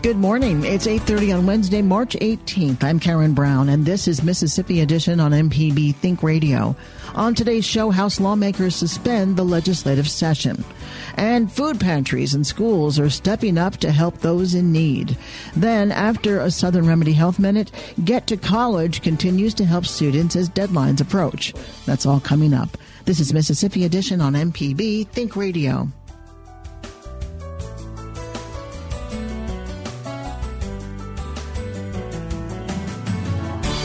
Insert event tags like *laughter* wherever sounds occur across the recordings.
Good morning. It's 8:30 on Wednesday, March 18th. I'm Karen Brown and this is Mississippi Edition on MPB Think Radio. On today's show, House lawmakers suspend the legislative session. And food pantries and schools are stepping up to help those in need. Then, after a Southern Remedy Health Minute, Get to College continues to help students as deadlines approach. That's all coming up. This is Mississippi Edition on MPB Think Radio.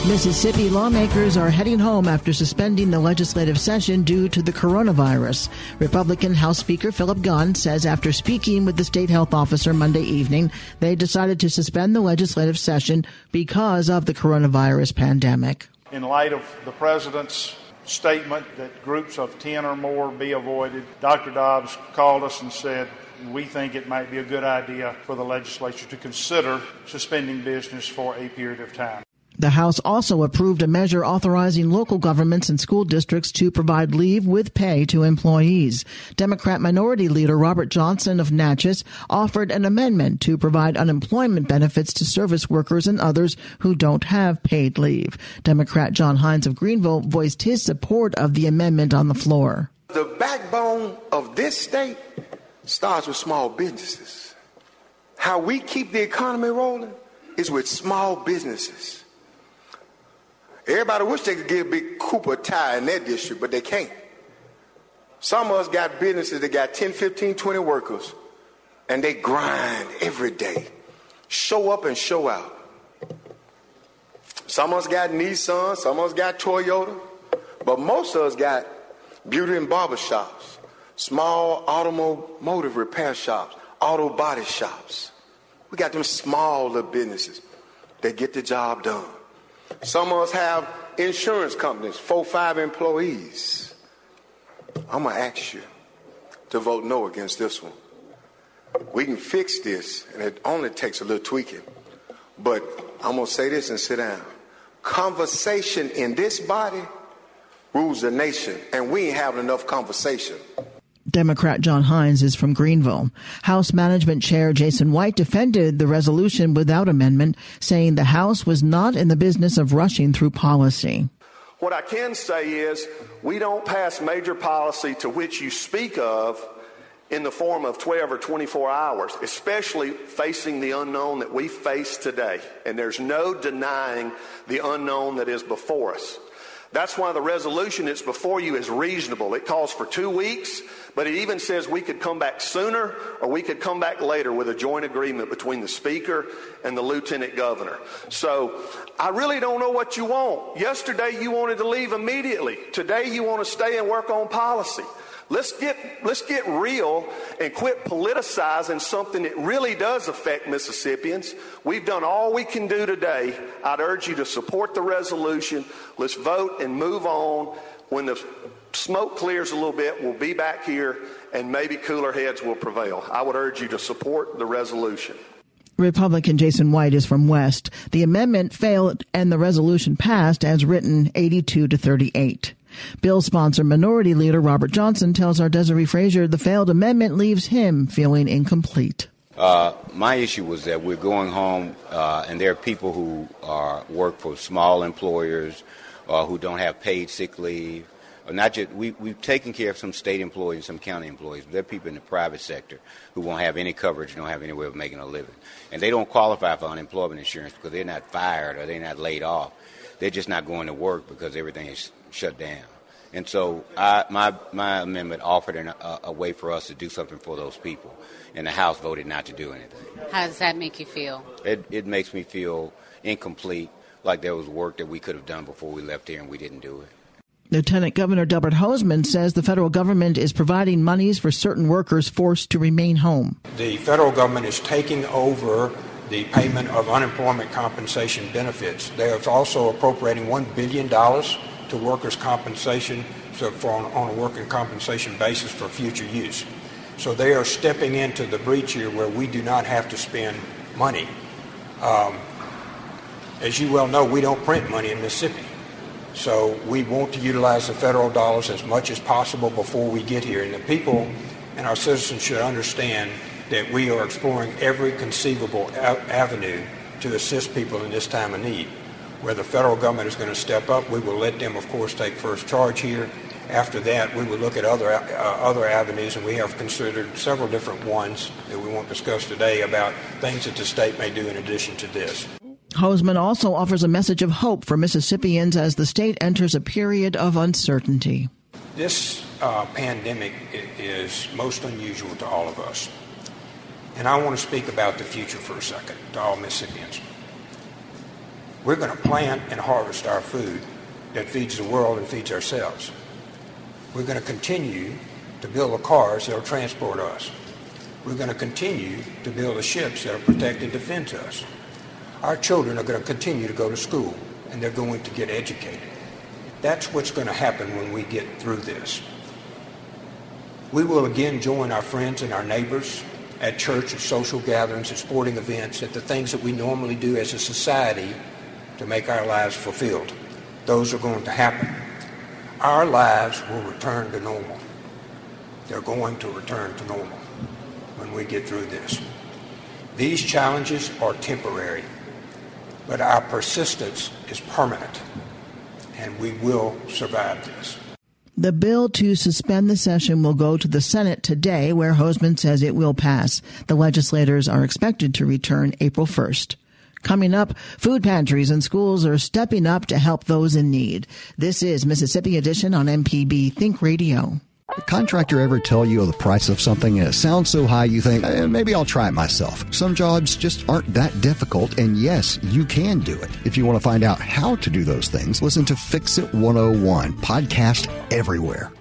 Mississippi lawmakers are heading home after suspending the legislative session due to the coronavirus. Republican House Speaker Philip Gunn says after speaking with the state health officer Monday evening, they decided to suspend the legislative session because of the coronavirus pandemic. In light of the president's statement that groups of 10 or more be avoided, Dr. Dobbs called us and said, we think it might be a good idea for the legislature to consider suspending business for a period of time. The House also approved a measure authorizing local governments and school districts to provide leave with pay to employees. Democrat Minority Leader Robert Johnson of Natchez offered an amendment to provide unemployment benefits to service workers and others who don't have paid leave. Democrat John Hines of Greenville voiced his support of the amendment on the floor. The backbone of this state starts with small businesses. How we keep the economy rolling is with small businesses. Everybody wish they could give Big Cooper a tie in their district, but they can't. Some of us got businesses that got 10, 15, 20 workers, and they grind every day. Show up and show out. Some of us got Nissan, some of us got Toyota, but most of us got beauty and barber shops, small automotive repair shops, auto body shops. We got them small little businesses that get the job done. Some of us have insurance companies, four, five employees. I'm going to ask you to vote no against this one. We can fix this, and it only takes a little tweaking. But I'm going to say this and sit down. Conversation in this body rules the nation, and we ain't having enough conversation. Democrat John Hines is from Greenville. House Management Chair Jason White defended the resolution without amendment, saying the House was not in the business of rushing through policy. What I can say is we don't pass major policy to which you speak of in the form of 12 or 24 hours, especially facing the unknown that we face today. And there's no denying the unknown that is before us. That's why the resolution that's before you is reasonable. It calls for two weeks, but it even says we could come back sooner or we could come back later with a joint agreement between the Speaker and the Lieutenant Governor. So I really don't know what you want. Yesterday you wanted to leave immediately. Today you want to stay and work on policy. Let's get, let's get real and quit politicizing something that really does affect Mississippians. We've done all we can do today. I'd urge you to support the resolution. Let's vote and move on. When the smoke clears a little bit, we'll be back here and maybe cooler heads will prevail. I would urge you to support the resolution. Republican Jason White is from West. The amendment failed and the resolution passed as written 82 to 38. Bill sponsor Minority Leader Robert Johnson tells our Desare Frazier the failed amendment leaves him feeling incomplete. Uh, my issue was that we're going home, uh, and there are people who are, work for small employers uh, who don't have paid sick leave. Or not just we, we've taken care of some state employees, and some county employees. But there are people in the private sector who won't have any coverage, don't have any way of making a living, and they don't qualify for unemployment insurance because they're not fired or they're not laid off. They're just not going to work because everything is shut down. And so I, my, my amendment offered an, a, a, way for us to do something for those people, and the House voted not to do anything. How does that make you feel? It, it makes me feel incomplete, like there was work that we could have done before we left here and we didn't do it. Lieutenant Governor Delbert Hosemann says the federal government is providing monies for certain workers forced to remain home. The federal government is taking over the payment of unemployment compensation benefits. They are also appropriating $1 billion to workers' compensation so for on, on a working compensation basis for future use. So they are stepping into the breach here where we do not have to spend money. Um, as you well know, we don't print money in Mississippi. So we want to utilize the federal dollars as much as possible before we get here. And the people and our citizens should understand that we are exploring every conceivable avenue to assist people in this time of need where the federal government is going to step up. We will let them, of course, take first charge here. After that, we will look at other uh, other avenues, and we have considered several different ones that we won't discuss today about things that the state may do in addition to this. Hosemann also offers a message of hope for Mississippians as the state enters a period of uncertainty. This uh, pandemic is most unusual to all of us. And I want to speak about the future for a second to all Mississippians. We're going to plant and harvest our food that feeds the world and feeds ourselves. We're going to continue to build the cars that will transport us. We're going to continue to build the ships that will protect and defend us. Our children are going to continue to go to school and they're going to get educated. That's what's going to happen when we get through this. We will again join our friends and our neighbors at church, at social gatherings, at sporting events, at the things that we normally do as a society to make our lives fulfilled. Those are going to happen. Our lives will return to normal. They're going to return to normal when we get through this. These challenges are temporary, but our persistence is permanent, and we will survive this. The bill to suspend the session will go to the Senate today, where Hosemann says it will pass. The legislators are expected to return April 1st. Coming up, food pantries and schools are stepping up to help those in need. This is Mississippi Edition on MPB Think Radio. Contractor ever tell you the price of something and it sounds so high you think, eh, maybe I'll try it myself? Some jobs just aren't that difficult, and yes, you can do it. If you want to find out how to do those things, listen to Fix It 101, podcast everywhere.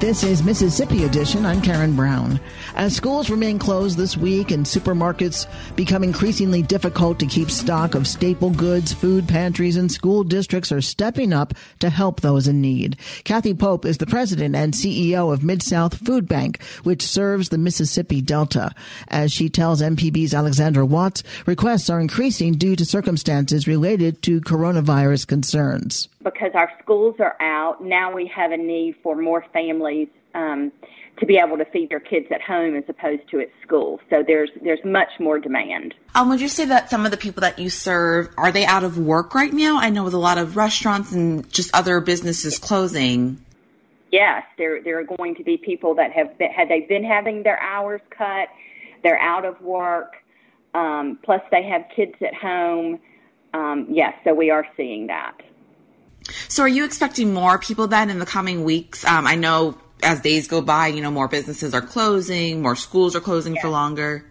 This is Mississippi Edition. I'm Karen Brown. As schools remain closed this week and supermarkets become increasingly difficult to keep stock of staple goods, food pantries and school districts are stepping up to help those in need. Cathy Pope is the president and CEO of Mid-South Food Bank, which serves the Mississippi Delta. As she tells MPB's Alexandra Watts, requests are increasing due to circumstances related to coronavirus concerns. Because our schools are out, now we have a need for more families um, to be able to feed their kids at home as opposed to at school. So there's there's much more demand. Um, would you say that some of the people that you serve are they out of work right now? I know with a lot of restaurants and just other businesses closing. Yes, there there are going to be people that have been, had they been having their hours cut, they're out of work. Um, plus, they have kids at home. Um, yes, so we are seeing that. So, are you expecting more people then in the coming weeks? Um, I know as days go by, you know, more businesses are closing, more schools are closing for longer?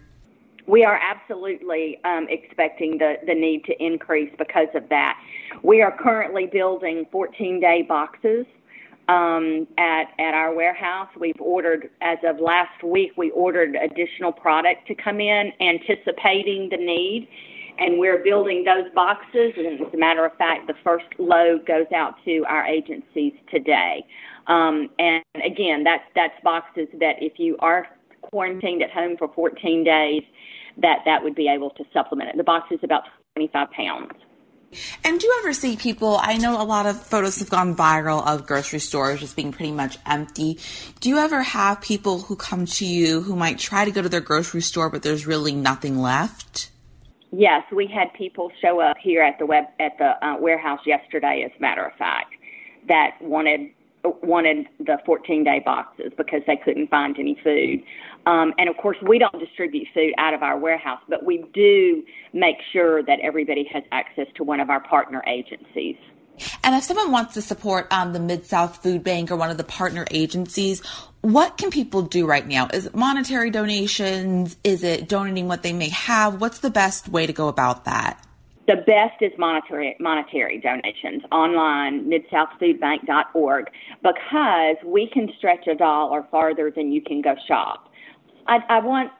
We are absolutely um, expecting the, the need to increase because of that. We are currently building 14 day boxes um, at, at our warehouse. We've ordered, as of last week, we ordered additional product to come in, anticipating the need. and we're building those boxes. And as a matter of fact, the first load goes out to our agencies today. Um, and again, that's that's boxes that if you are quarantined at home for 14 days, that that would be able to supplement it. The box is about 25 pounds. And do you ever see people? I know a lot of photos have gone viral of grocery stores just being pretty much empty. Do you ever have people who come to you who might try to go to their grocery store, but there's really nothing left? Yes, we had people show up here at the web at the uh, warehouse yesterday. As a matter of fact, that wanted wanted the 14 day boxes because they couldn't find any food. Um, and of course, we don't distribute food out of our warehouse, but we do make sure that everybody has access to one of our partner agencies. And if someone wants to support um, the Mid South Food Bank or one of the partner agencies, what can people do right now? Is it monetary donations? Is it donating what they may have? What's the best way to go about that? The best is monetary monetary donations online, midsouthfoodbank.org, because we can stretch a dollar farther than you can go shop. I, I want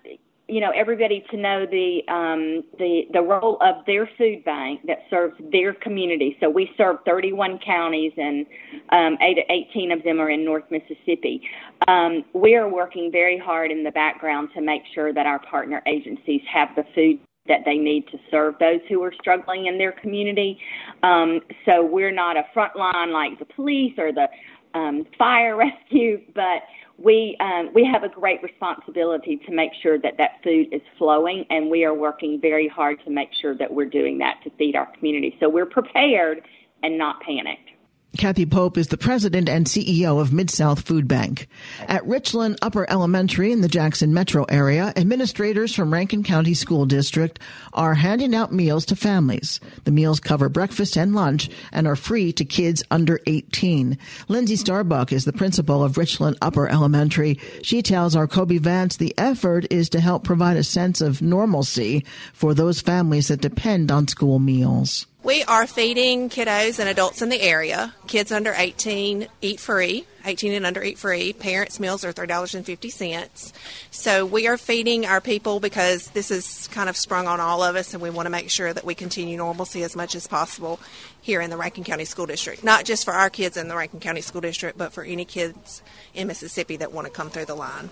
you know everybody to know the um, the the role of their food bank that serves their community. So we serve 31 counties, and um, eight, 18 of them are in North Mississippi. Um, we are working very hard in the background to make sure that our partner agencies have the food that they need to serve those who are struggling in their community. Um, so we're not a front line like the police or the um, fire *laughs* rescue, but we um, we have a great responsibility to make sure that that food is flowing, and we are working very hard to make sure that we're doing that to feed our community. So we're prepared and not panicked. Cathy Pope is the president and CEO of Mid South Food Bank. At Richland Upper Elementary in the Jackson metro area, administrators from Rankin County School District are handing out meals to families. The meals cover breakfast and lunch and are free to kids under 18. Lindsay Starbuck is the principal of Richland Upper Elementary. She tells our Kobe Vance the effort is to help provide a sense of normalcy for those families that depend on school meals. We are feeding kiddos and adults in the area. Kids under 18 eat free. 18 and under eat free. Parents' meals are $3.50. So we are feeding our people because this is kind of sprung on all of us, and we want to make sure that we continue normalcy as much as possible here in the Rankin County School District. Not just for our kids in the Rankin County School District, but for any kids in Mississippi that want to come through the line.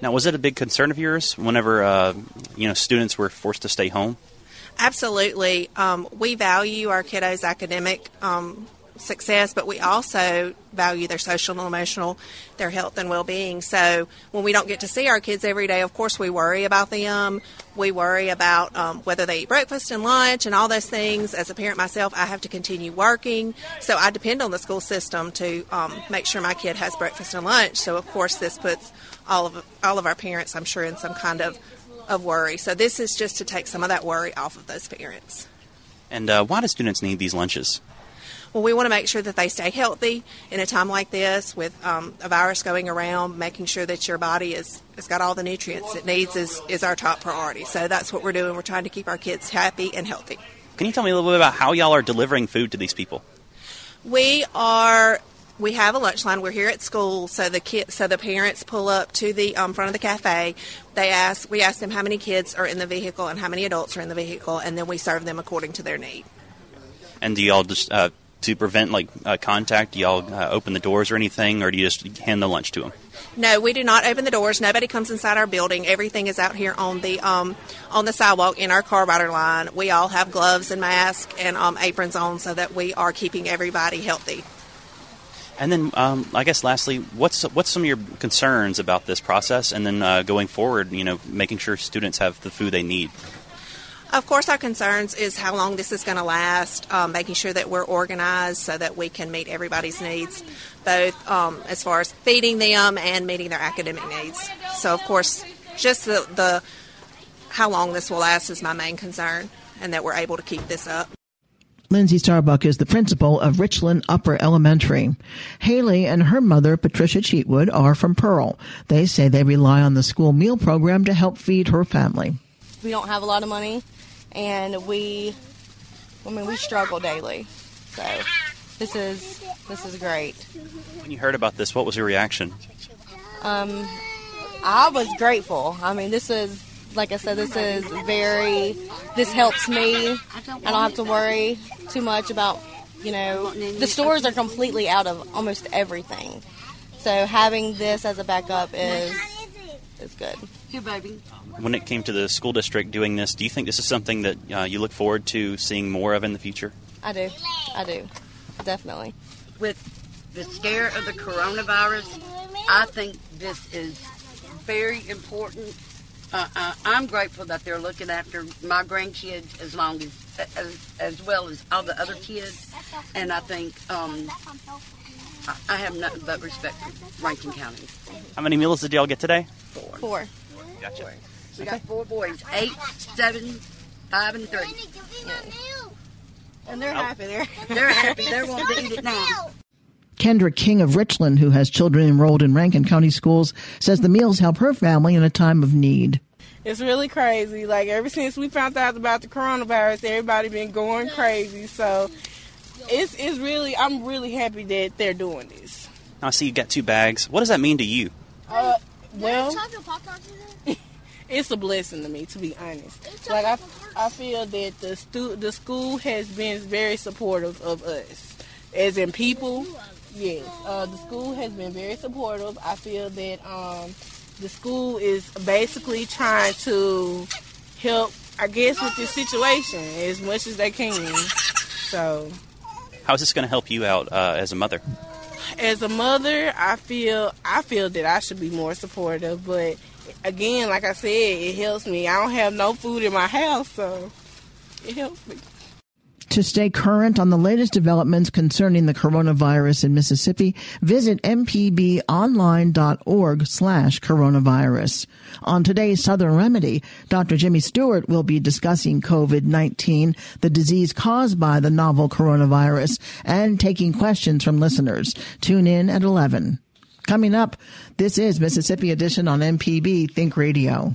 Now, was it a big concern of yours whenever uh, you know students were forced to stay home? Absolutely. Um, we value our kiddos' academic um, success, but we also value their social and emotional, their health and well being. So when we don't get to see our kids every day, of course, we worry about them. We worry about um, whether they eat breakfast and lunch and all those things. As a parent myself, I have to continue working. So I depend on the school system to um, make sure my kid has breakfast and lunch. So, of course, this puts all of, all of our parents, I'm sure, in some kind of of worry. So this is just to take some of that worry off of those parents. And uh, why do students need these lunches? Well, we want to make sure that they stay healthy in a time like this with um, a virus going around. Making sure that your body is has got all the nutrients it needs is, is our top priority. So that's what we're doing. We're trying to keep our kids happy and healthy. Can you tell me a little bit about how y'all are delivering food to these people? We are we have a lunch line. We're here at school, so the kid, so the parents pull up to the um, front of the cafe. They ask, we ask them how many kids are in the vehicle and how many adults are in the vehicle, and then we serve them according to their need. And do y'all just uh, to prevent like uh, contact? Do y'all uh, open the doors or anything, or do you just hand the lunch to them? No, we do not open the doors. Nobody comes inside our building. Everything is out here on the um, on the sidewalk in our car rider line. We all have gloves and masks and um, aprons on so that we are keeping everybody healthy. And then, um, I guess, lastly, what's what's some of your concerns about this process, and then uh, going forward, you know, making sure students have the food they need. Of course, our concerns is how long this is going to last, um, making sure that we're organized so that we can meet everybody's needs, both um, as far as feeding them and meeting their academic needs. So, of course, just the, the how long this will last is my main concern, and that we're able to keep this up. Lindsay Starbuck is the principal of Richland Upper Elementary. Haley and her mother, Patricia Cheatwood, are from Pearl. They say they rely on the school meal program to help feed her family. We don't have a lot of money, and we, I mean, we struggle daily. So this is this is great. When you heard about this, what was your reaction? Um, I was grateful. I mean, this is like I said, this is very. This helps me. I don't have to worry too much about, you know, the stores are completely out of almost everything. So having this as a backup is is good. Here, baby. When it came to the school district doing this, do you think this is something that uh, you look forward to seeing more of in the future? I do. I do. Definitely. With the scare of the coronavirus, I think this is very important. Uh, uh, I'm grateful that they're looking after my grandkids as long as, as as well as all the other kids, and I think um, I, I have nothing but respect for Rankin County. How many meals did y'all get today? Four. Four. Gotcha. We got four boys, eight, seven, five, and three. And they're happy. They're They're happy. They're wanting to eat it now. Kendra King of Richland, who has children enrolled in Rankin County schools, says the meals help her family in a time of need. It's really crazy. Like ever since we found out about the coronavirus, everybody been going crazy. So it's it's really I'm really happy that they're doing this. Now, I see you got two bags. What does that mean to you? Uh, well, *laughs* it's a blessing to me, to be honest. Like I, I feel that the stu- the school has been very supportive of us, as in people. Yes, uh, the school has been very supportive. I feel that um, the school is basically trying to help, I guess, with this situation as much as they can. So, How is this going to help you out uh, as a mother? as a mother, I feel I feel that I should be more supportive. But again, like I said, it helps me. I don't have no food in my house, so it helps me. To stay current on the latest developments concerning the coronavirus in Mississippi, visit mpbonline.org slash coronavirus. On today's Southern Remedy, Dr. Jimmy Stewart will be discussing COVID-19, the disease caused by the novel coronavirus, and taking questions from listeners. Tune in at 11. Coming up, this is Mississippi Edition on MPB Think Radio.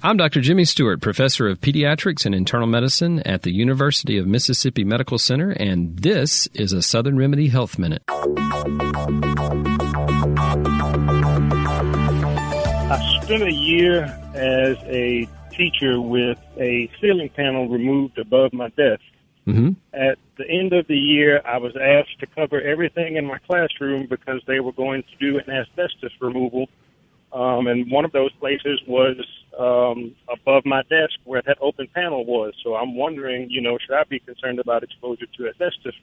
I'm Dr. Jimmy Stewart, professor of pediatrics and internal medicine at the University of Mississippi Medical Center, and this is a Southern Remedy Health Minute. I spent a year as a teacher with a ceiling panel removed above my desk. Mm-hmm. At the end of the year, I was asked to cover everything in my classroom because they were going to do an asbestos removal. Um, and one of those places was um, above my desk where that open panel was. So I'm wondering, you know, should I be concerned about exposure to asbestos?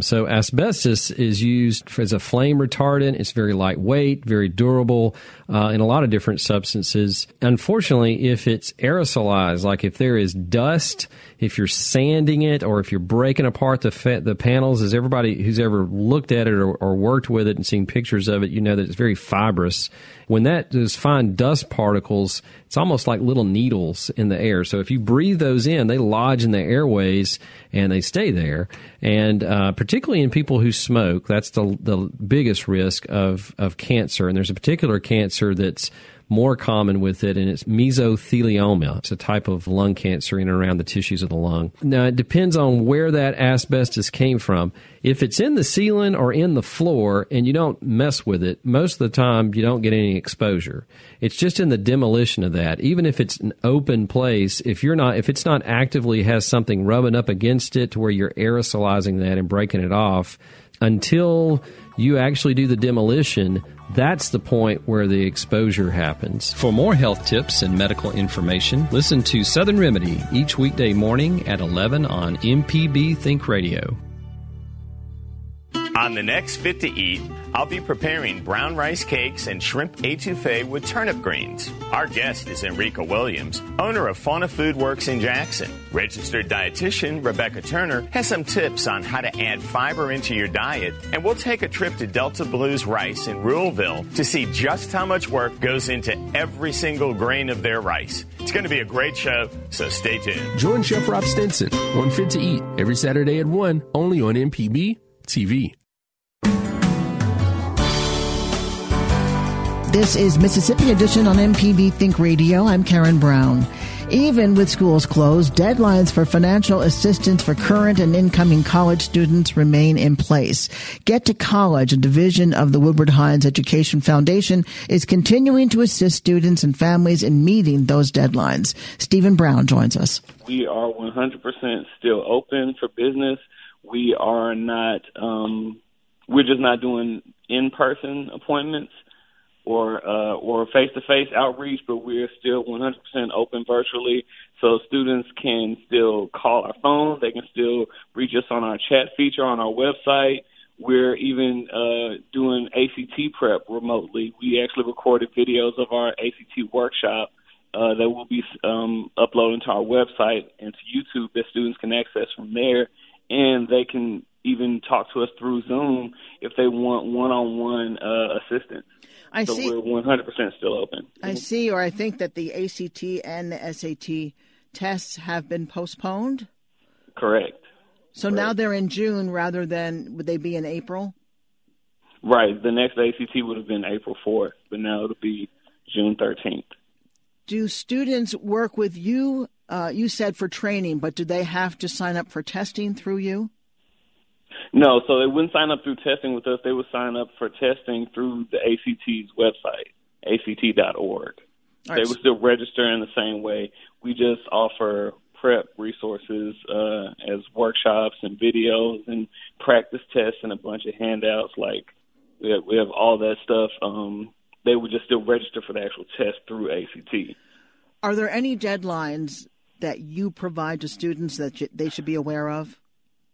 So asbestos is used for, as a flame retardant. It's very lightweight, very durable uh, in a lot of different substances. Unfortunately, if it's aerosolized, like if there is dust, if you're sanding it, or if you're breaking apart the fa- the panels, as everybody who's ever looked at it or, or worked with it and seen pictures of it, you know that it's very fibrous. When that those fine dust particles, it's almost like little needles in the air. So if you breathe those in, they lodge in the airways and they stay there. And uh, particularly in people who smoke, that's the the biggest risk of of cancer. And there's a particular cancer that's more common with it, and it's mesothelioma. It's a type of lung cancer in and around the tissues of the lung. Now, it depends on where that asbestos came from. If it's in the ceiling or in the floor and you don't mess with it, most of the time you don't get any exposure. It's just in the demolition of that. Even if it's an open place, if you're not, if it's not actively has something rubbing up against it to where you're aerosolizing that and breaking it off, until you actually do the demolition, that's the point where the exposure happens. For more health tips and medical information, listen to Southern Remedy each weekday morning at 11 on MPB Think Radio. On the next Fit to Eat, I'll be preparing brown rice cakes and shrimp etouffee with turnip greens. Our guest is Enrica Williams, owner of Fauna Food Works in Jackson. Registered dietitian Rebecca Turner has some tips on how to add fiber into your diet, and we'll take a trip to Delta Blues Rice in Ruleville to see just how much work goes into every single grain of their rice. It's going to be a great show, so stay tuned. Join Chef Rob Stinson on Fit to Eat every Saturday at 1, only on MPB TV. This is Mississippi Edition on MPB Think Radio. I'm Karen Brown. Even with schools closed, deadlines for financial assistance for current and incoming college students remain in place. Get to College, a division of the Woodward Hines Education Foundation, is continuing to assist students and families in meeting those deadlines. Stephen Brown joins us. We are 100% still open for business. We are not, um, we're just not doing in person appointments or uh, or face to face outreach, but we're still 100% open virtually, so students can still call our phone. They can still reach us on our chat feature on our website. We're even uh, doing ACT prep remotely. We actually recorded videos of our ACT workshop uh, that will be um, uploading to our website and to YouTube that students can access from there, and they can even talk to us through Zoom if they want one-on-one uh, assistance. I so see. we're 100% still open. I see, or I think that the ACT and the SAT tests have been postponed. Correct. So now they're in June rather than would they be in April? Right. The next ACT would have been April 4th, but now it'll be June 13th. Do students work with you? Uh, you said for training, but do they have to sign up for testing through you? No, so they wouldn't sign up through testing with us. They would sign up for testing through the ACT's website, act.org. All They would still register in the same way. We just offer prep resources uh, as workshops and videos and practice tests and a bunch of handouts. Like we have, we have all that stuff. Um, they would just still register for the actual test through ACT. Are there any deadlines that you provide to students that you, they should be aware of?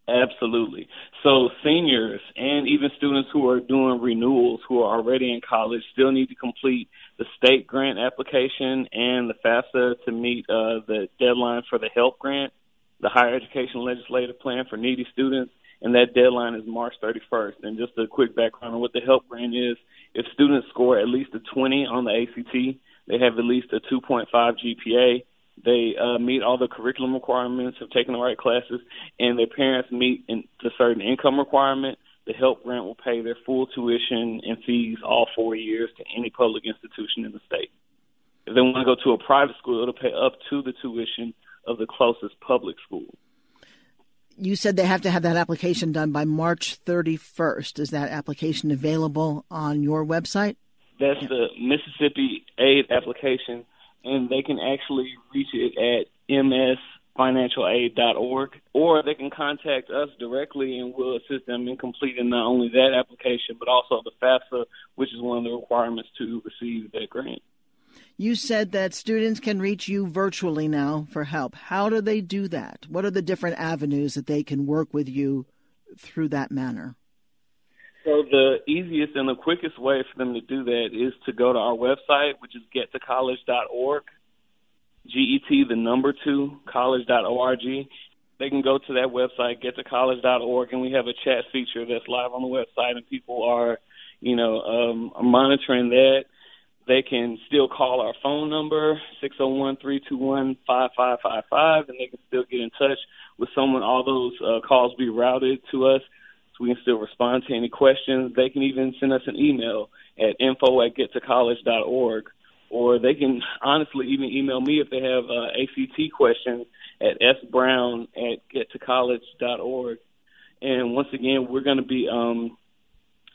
Absolutely. So seniors and even students who are doing renewals who are already in college still need to complete the state grant application and the FAFSA to meet uh, the deadline for the HELP grant, the Higher Education Legislative Plan for Needy Students, and that deadline is March 31st. And just a quick background on what the HELP grant is, if students score at least a 20 on the ACT, they have at least a 2.5 GPA, they uh, meet all the curriculum requirements, have taken the right classes, and their parents meet in, a certain income requirement, the HELP grant will pay their full tuition and fees all four years to any public institution in the state. If they want to go to a private school, it'll pay up to the tuition of the closest public school. You said they have to have that application done by March 31st. Is that application available on your website? That's the Mississippi Aid application, and they can actually reach it at msfinancialaid.org, or they can contact us directly, and we'll assist them in completing not only that application but also the FAFSA, which is one of the requirements to receive that grant. You said that students can reach you virtually now for help. How do they do that? What are the different avenues that they can work with you through that manner? So the easiest and the quickest way for them to do that is to go to our website, which is gettocollege.org. G-E-T, the number two, college.org. They can go to that website, gettocollege.org, and we have a chat feature that's live on the website, and people are, you know, um, monitoring that. They can still call our phone number, 601-321-5555, and they can still get in touch with someone. All those uh, calls be routed to us, we can still respond to any questions. They can even send us an email at info at gettocollege.org, or they can honestly even email me if they have uh, ACT questions at sbrown at gettocollege.org. And once again, we're going to be um,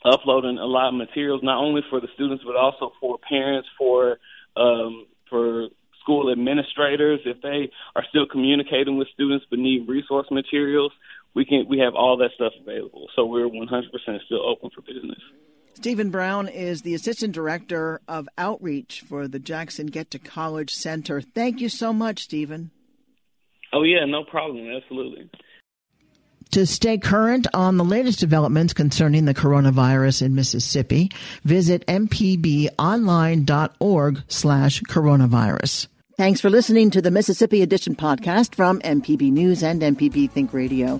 uploading a lot of materials, not only for the students, but also for parents, for um, for school administrators. If they are still communicating with students but need resource materials, we can we have all that stuff available. So we're 100% still open for business. Stephen Brown is the Assistant Director of Outreach for the Jackson Get to College Center. Thank you so much, Stephen. Oh yeah, no problem, absolutely. To stay current on the latest developments concerning the coronavirus in Mississippi, visit mpbonline.org slash coronavirus. Thanks for listening to the Mississippi Edition podcast from MPB News and MPB Think Radio.